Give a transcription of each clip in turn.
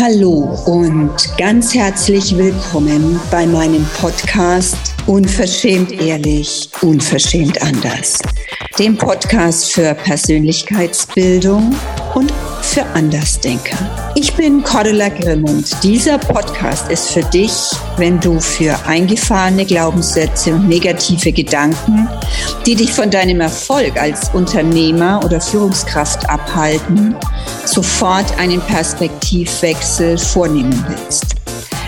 Hallo und ganz herzlich willkommen bei meinem Podcast Unverschämt ehrlich, unverschämt anders. Dem Podcast für Persönlichkeitsbildung und für Andersdenker. Ich bin Cordula Grimm und dieser Podcast ist für dich, wenn du für eingefahrene Glaubenssätze und negative Gedanken, die dich von deinem Erfolg als Unternehmer oder Führungskraft abhalten, sofort einen Perspektivwechsel vornehmen willst.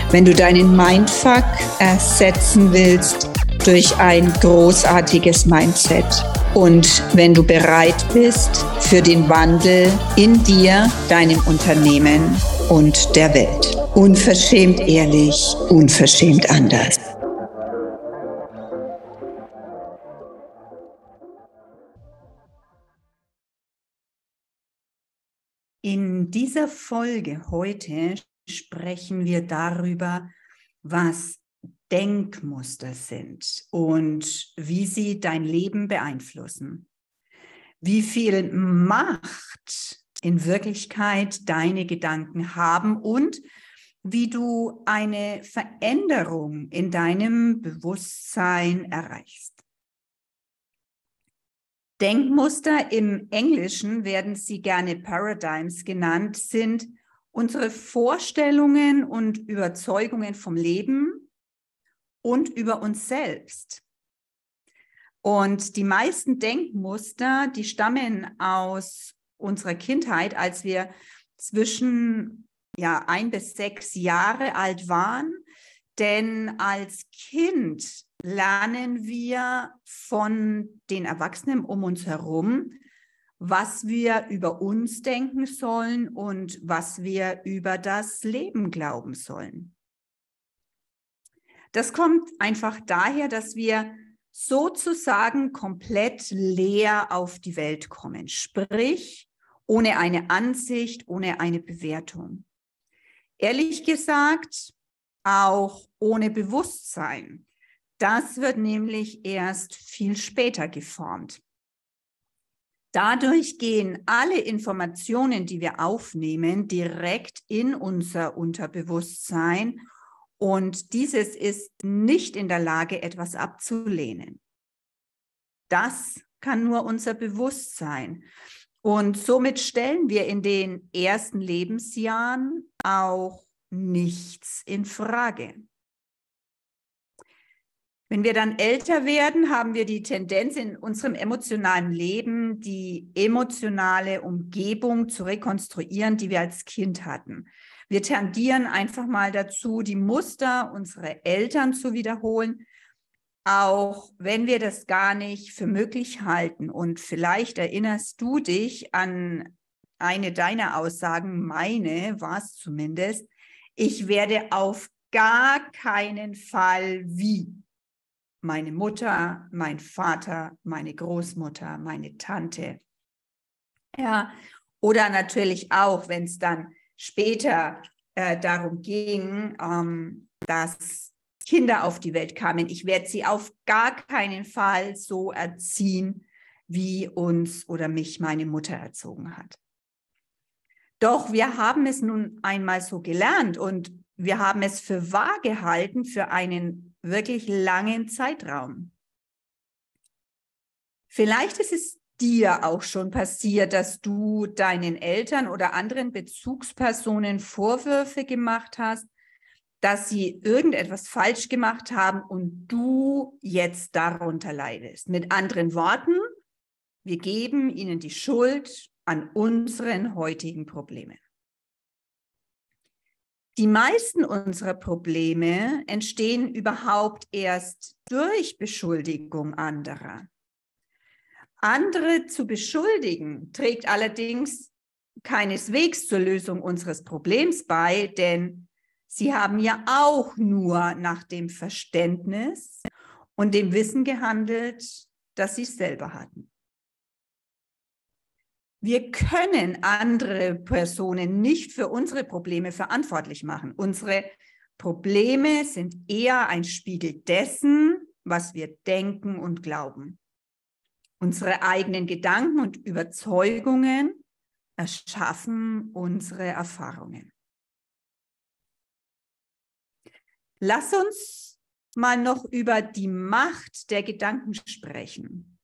Wenn du deinen Mindfuck ersetzen willst durch ein großartiges Mindset und wenn du bereit bist für den Wandel in dir, deinem Unternehmen und der Welt. Unverschämt ehrlich, unverschämt anders. In dieser Folge heute sprechen wir darüber, was Denkmuster sind und wie sie dein Leben beeinflussen. Wie viel Macht in Wirklichkeit deine Gedanken haben und wie du eine Veränderung in deinem Bewusstsein erreichst. Denkmuster im Englischen werden sie gerne Paradigms genannt, sind unsere Vorstellungen und Überzeugungen vom Leben, und über uns selbst. Und die meisten Denkmuster, die stammen aus unserer Kindheit, als wir zwischen ja, ein bis sechs Jahre alt waren. Denn als Kind lernen wir von den Erwachsenen um uns herum, was wir über uns denken sollen und was wir über das Leben glauben sollen. Das kommt einfach daher, dass wir sozusagen komplett leer auf die Welt kommen, sprich ohne eine Ansicht, ohne eine Bewertung. Ehrlich gesagt, auch ohne Bewusstsein. Das wird nämlich erst viel später geformt. Dadurch gehen alle Informationen, die wir aufnehmen, direkt in unser Unterbewusstsein und dieses ist nicht in der Lage, etwas abzulehnen. Das kann nur unser Bewusstsein. Und somit stellen wir in den ersten Lebensjahren auch nichts in Frage. Wenn wir dann älter werden, haben wir die Tendenz in unserem emotionalen Leben, die emotionale Umgebung zu rekonstruieren, die wir als Kind hatten. Wir tendieren einfach mal dazu, die Muster unserer Eltern zu wiederholen, auch wenn wir das gar nicht für möglich halten. Und vielleicht erinnerst du dich an eine deiner Aussagen, meine war es zumindest, ich werde auf gar keinen Fall wie meine Mutter, mein Vater, meine Großmutter, meine Tante. Ja, oder natürlich auch, wenn es dann später äh, darum ging, ähm, dass Kinder auf die Welt kamen. Ich werde sie auf gar keinen Fall so erziehen, wie uns oder mich meine Mutter erzogen hat. Doch wir haben es nun einmal so gelernt und wir haben es für wahr gehalten für einen wirklich langen Zeitraum. Vielleicht ist es dir auch schon passiert, dass du deinen Eltern oder anderen Bezugspersonen Vorwürfe gemacht hast, dass sie irgendetwas falsch gemacht haben und du jetzt darunter leidest. Mit anderen Worten, wir geben ihnen die Schuld an unseren heutigen Problemen. Die meisten unserer Probleme entstehen überhaupt erst durch Beschuldigung anderer. Andere zu beschuldigen trägt allerdings keineswegs zur Lösung unseres Problems bei, denn sie haben ja auch nur nach dem Verständnis und dem Wissen gehandelt, das sie selber hatten. Wir können andere Personen nicht für unsere Probleme verantwortlich machen. Unsere Probleme sind eher ein Spiegel dessen, was wir denken und glauben. Unsere eigenen Gedanken und Überzeugungen erschaffen unsere Erfahrungen. Lass uns mal noch über die Macht der Gedanken sprechen.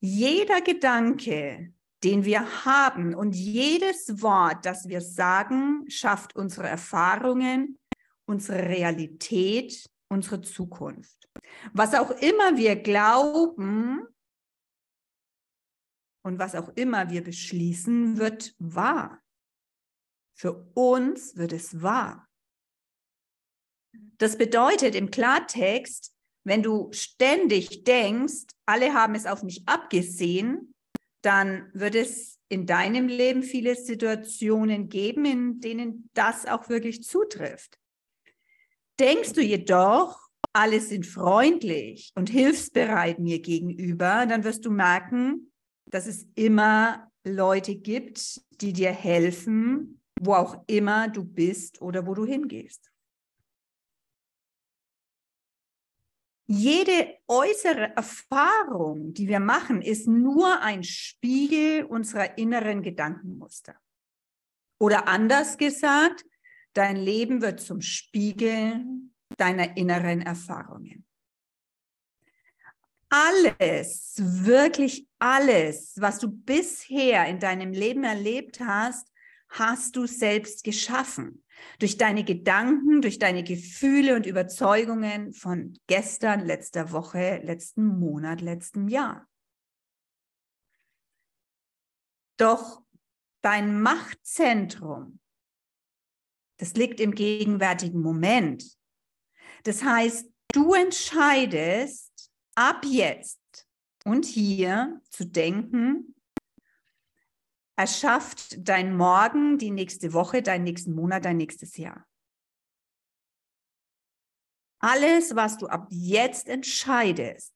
Jeder Gedanke, den wir haben und jedes Wort, das wir sagen, schafft unsere Erfahrungen, unsere Realität, unsere Zukunft. Was auch immer wir glauben und was auch immer wir beschließen, wird wahr. Für uns wird es wahr. Das bedeutet im Klartext, wenn du ständig denkst, alle haben es auf mich abgesehen, dann wird es in deinem Leben viele Situationen geben, in denen das auch wirklich zutrifft. Denkst du jedoch, alle sind freundlich und hilfsbereit mir gegenüber, dann wirst du merken, dass es immer Leute gibt, die dir helfen, wo auch immer du bist oder wo du hingehst. Jede äußere Erfahrung, die wir machen, ist nur ein Spiegel unserer inneren Gedankenmuster. Oder anders gesagt, dein Leben wird zum Spiegel deiner inneren Erfahrungen. Alles, wirklich alles, was du bisher in deinem Leben erlebt hast, hast du selbst geschaffen. Durch deine Gedanken, durch deine Gefühle und Überzeugungen von gestern, letzter Woche, letzten Monat, letztem Jahr. Doch dein Machtzentrum, das liegt im gegenwärtigen Moment. Das heißt, du entscheidest ab jetzt und hier zu denken, erschafft dein Morgen, die nächste Woche, deinen nächsten Monat, dein nächstes Jahr. Alles, was du ab jetzt entscheidest,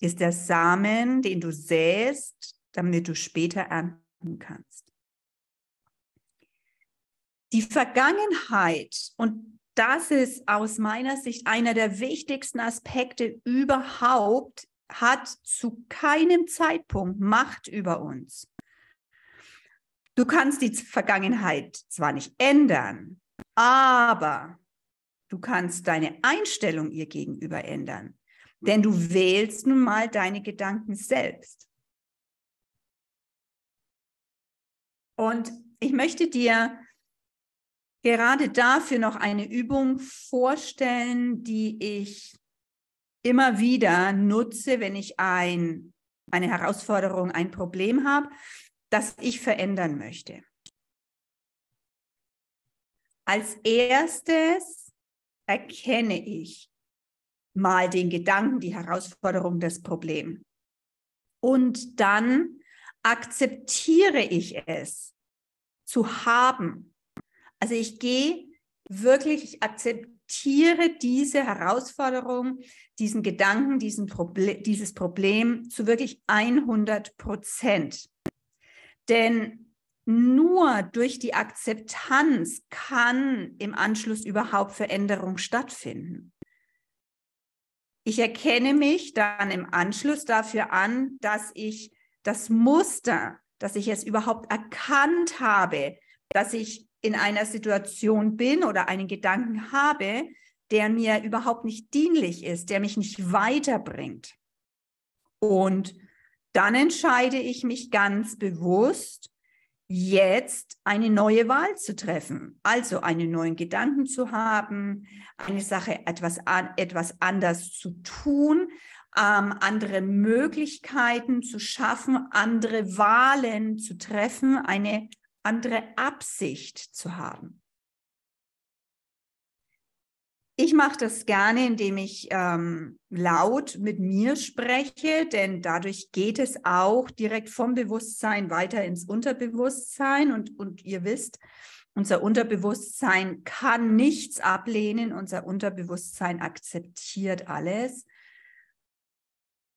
ist der Samen, den du säst, damit du später ernten kannst. Die Vergangenheit, und das ist aus meiner Sicht einer der wichtigsten Aspekte überhaupt hat zu keinem Zeitpunkt Macht über uns. Du kannst die Vergangenheit zwar nicht ändern, aber du kannst deine Einstellung ihr gegenüber ändern, denn du wählst nun mal deine Gedanken selbst. Und ich möchte dir gerade dafür noch eine Übung vorstellen, die ich immer wieder nutze, wenn ich ein, eine Herausforderung, ein Problem habe, das ich verändern möchte. Als erstes erkenne ich mal den Gedanken, die Herausforderung, das Problem. Und dann akzeptiere ich es zu haben. Also ich gehe wirklich, ich akzeptiere diese Herausforderung, diesen Gedanken, diesen Proble dieses Problem zu wirklich 100 Prozent. Denn nur durch die Akzeptanz kann im Anschluss überhaupt Veränderung stattfinden. Ich erkenne mich dann im Anschluss dafür an, dass ich das Muster, dass ich es überhaupt erkannt habe, dass ich in einer Situation bin oder einen Gedanken habe, der mir überhaupt nicht dienlich ist, der mich nicht weiterbringt. Und dann entscheide ich mich ganz bewusst, jetzt eine neue Wahl zu treffen, also einen neuen Gedanken zu haben, eine Sache etwas, an, etwas anders zu tun, ähm, andere Möglichkeiten zu schaffen, andere Wahlen zu treffen, eine andere Absicht zu haben. Ich mache das gerne, indem ich ähm, laut mit mir spreche, denn dadurch geht es auch direkt vom Bewusstsein weiter ins Unterbewusstsein. Und, und ihr wisst, unser Unterbewusstsein kann nichts ablehnen, unser Unterbewusstsein akzeptiert alles.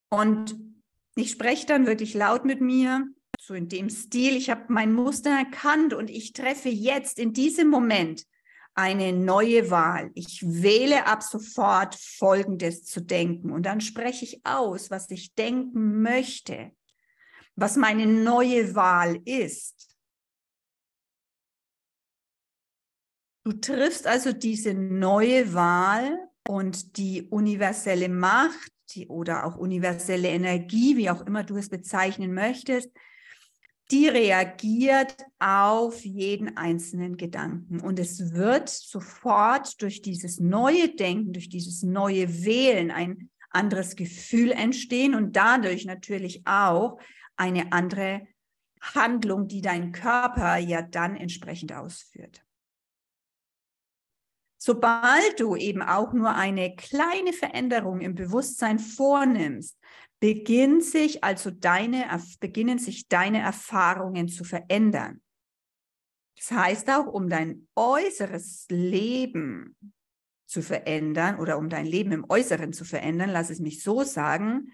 Und ich spreche dann wirklich laut mit mir so in dem Stil, ich habe mein Muster erkannt und ich treffe jetzt in diesem Moment eine neue Wahl. Ich wähle ab sofort Folgendes zu denken und dann spreche ich aus, was ich denken möchte, was meine neue Wahl ist. Du triffst also diese neue Wahl und die universelle Macht die, oder auch universelle Energie, wie auch immer du es bezeichnen möchtest, die reagiert auf jeden einzelnen Gedanken. Und es wird sofort durch dieses neue Denken, durch dieses neue Wählen ein anderes Gefühl entstehen und dadurch natürlich auch eine andere Handlung, die dein Körper ja dann entsprechend ausführt. Sobald du eben auch nur eine kleine Veränderung im Bewusstsein vornimmst, beginnt sich also deine, beginnen sich deine Erfahrungen zu verändern. Das heißt auch, um dein äußeres Leben zu verändern oder um dein Leben im Äußeren zu verändern, lass es mich so sagen,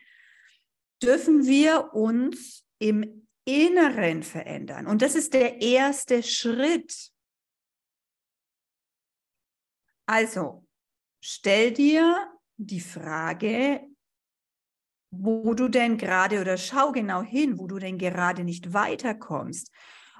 dürfen wir uns im Inneren verändern. Und das ist der erste Schritt. Also, stell dir die Frage, wo du denn gerade oder schau genau hin, wo du denn gerade nicht weiterkommst,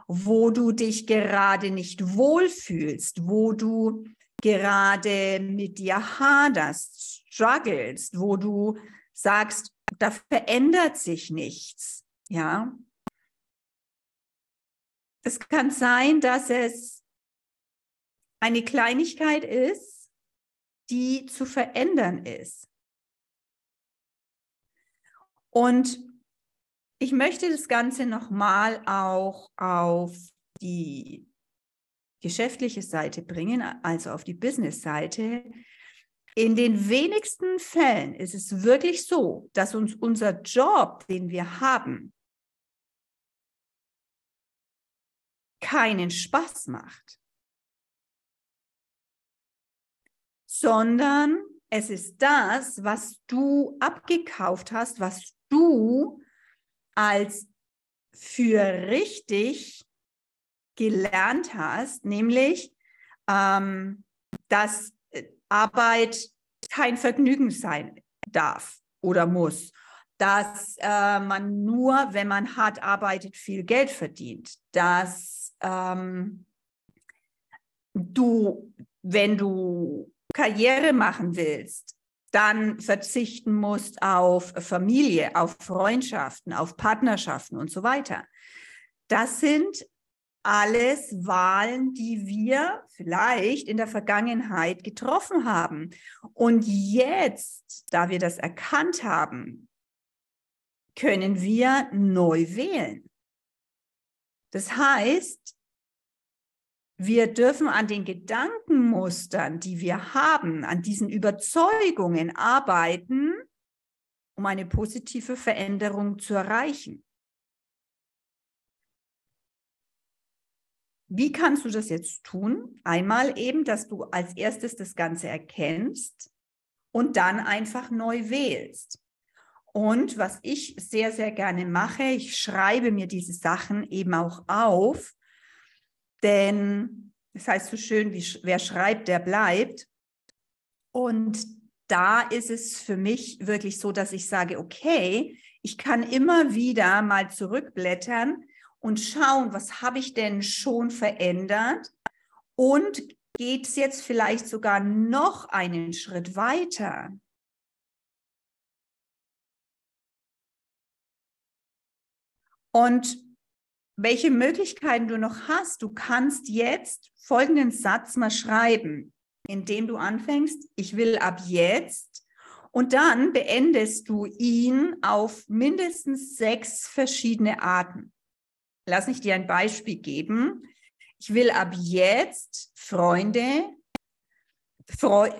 wo du dich gerade nicht wohlfühlst, wo du gerade mit dir haderst, strugglest, wo du sagst, da verändert sich nichts, ja. Es kann sein, dass es eine Kleinigkeit ist, die zu verändern ist. Und ich möchte das Ganze nochmal auch auf die geschäftliche Seite bringen, also auf die Business-Seite. In den wenigsten Fällen ist es wirklich so, dass uns unser Job, den wir haben, keinen Spaß macht, sondern es ist das, was du abgekauft hast, was du als für richtig gelernt hast, nämlich, ähm, dass äh, Arbeit kein Vergnügen sein darf oder muss, dass äh, man nur, wenn man hart arbeitet, viel Geld verdient, dass ähm, du, wenn du Karriere machen willst, dann verzichten musst auf Familie, auf Freundschaften, auf Partnerschaften und so weiter. Das sind alles Wahlen, die wir vielleicht in der Vergangenheit getroffen haben. Und jetzt, da wir das erkannt haben, können wir neu wählen. Das heißt, wir dürfen an den Gedankenmustern, die wir haben, an diesen Überzeugungen arbeiten, um eine positive Veränderung zu erreichen. Wie kannst du das jetzt tun? Einmal eben, dass du als erstes das Ganze erkennst und dann einfach neu wählst. Und was ich sehr, sehr gerne mache, ich schreibe mir diese Sachen eben auch auf, denn es das heißt so schön, wie, wer schreibt, der bleibt. Und da ist es für mich wirklich so, dass ich sage, okay, ich kann immer wieder mal zurückblättern und schauen, was habe ich denn schon verändert und geht es jetzt vielleicht sogar noch einen Schritt weiter. Und welche Möglichkeiten du noch hast. Du kannst jetzt folgenden Satz mal schreiben, indem du anfängst, ich will ab jetzt und dann beendest du ihn auf mindestens sechs verschiedene Arten. Lass mich dir ein Beispiel geben. Ich will ab jetzt Freunde Freu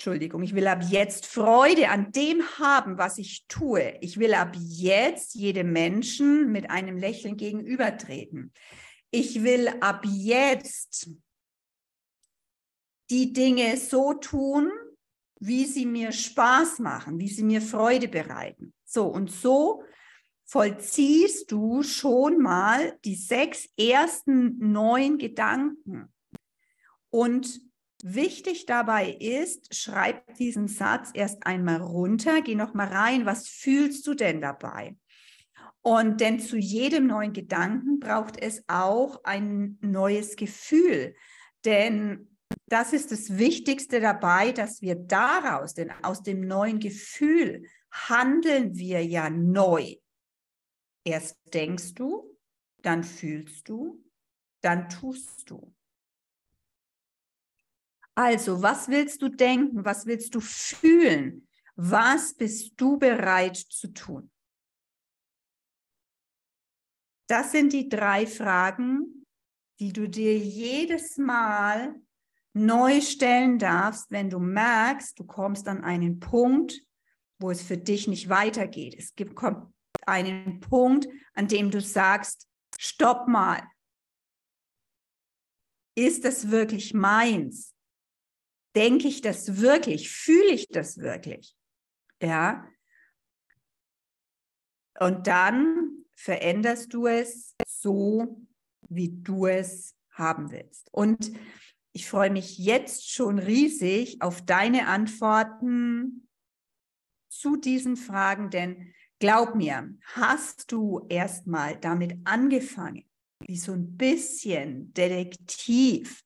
Entschuldigung, ich will ab jetzt Freude an dem haben, was ich tue. Ich will ab jetzt jedem Menschen mit einem Lächeln gegenübertreten. Ich will ab jetzt die Dinge so tun, wie sie mir Spaß machen, wie sie mir Freude bereiten. So und so vollziehst du schon mal die sechs ersten neuen Gedanken. Und Wichtig dabei ist, schreib diesen Satz erst einmal runter, geh noch mal rein, was fühlst du denn dabei? Und denn zu jedem neuen Gedanken braucht es auch ein neues Gefühl, denn das ist das Wichtigste dabei, dass wir daraus, denn aus dem neuen Gefühl handeln wir ja neu. Erst denkst du, dann fühlst du, dann tust du. Also, was willst du denken? Was willst du fühlen? Was bist du bereit zu tun? Das sind die drei Fragen, die du dir jedes Mal neu stellen darfst, wenn du merkst, du kommst an einen Punkt, wo es für dich nicht weitergeht. Es gibt kommt einen Punkt, an dem du sagst, stopp mal. Ist das wirklich meins? Denke ich das wirklich? Fühle ich das wirklich? Ja. Und dann veränderst du es so, wie du es haben willst. Und ich freue mich jetzt schon riesig auf deine Antworten zu diesen Fragen, denn glaub mir, hast du erstmal damit angefangen, wie so ein bisschen Detektiv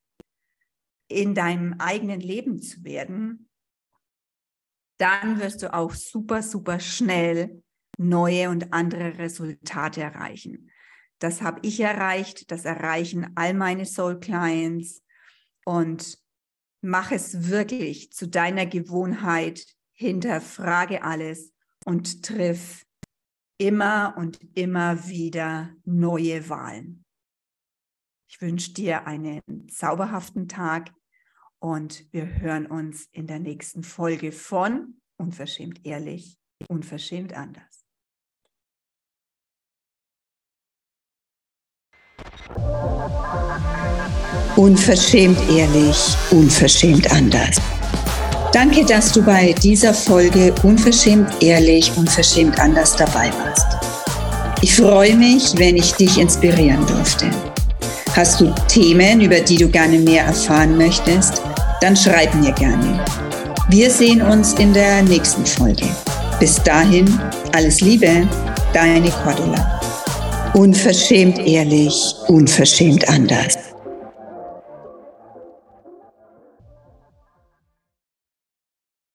in deinem eigenen Leben zu werden, dann wirst du auch super, super schnell neue und andere Resultate erreichen. Das habe ich erreicht, das erreichen all meine Soul Clients und mach es wirklich zu deiner Gewohnheit, hinterfrage alles und triff immer und immer wieder neue Wahlen. Ich wünsche dir einen zauberhaften Tag und wir hören uns in der nächsten Folge von Unverschämt ehrlich, unverschämt anders. Unverschämt ehrlich, unverschämt anders. Danke, dass du bei dieser Folge Unverschämt ehrlich, unverschämt anders dabei warst. Ich freue mich, wenn ich dich inspirieren durfte. Hast du Themen, über die du gerne mehr erfahren möchtest? Dann schreib mir gerne. Wir sehen uns in der nächsten Folge. Bis dahin, alles Liebe, deine Cordula. Unverschämt ehrlich, unverschämt anders.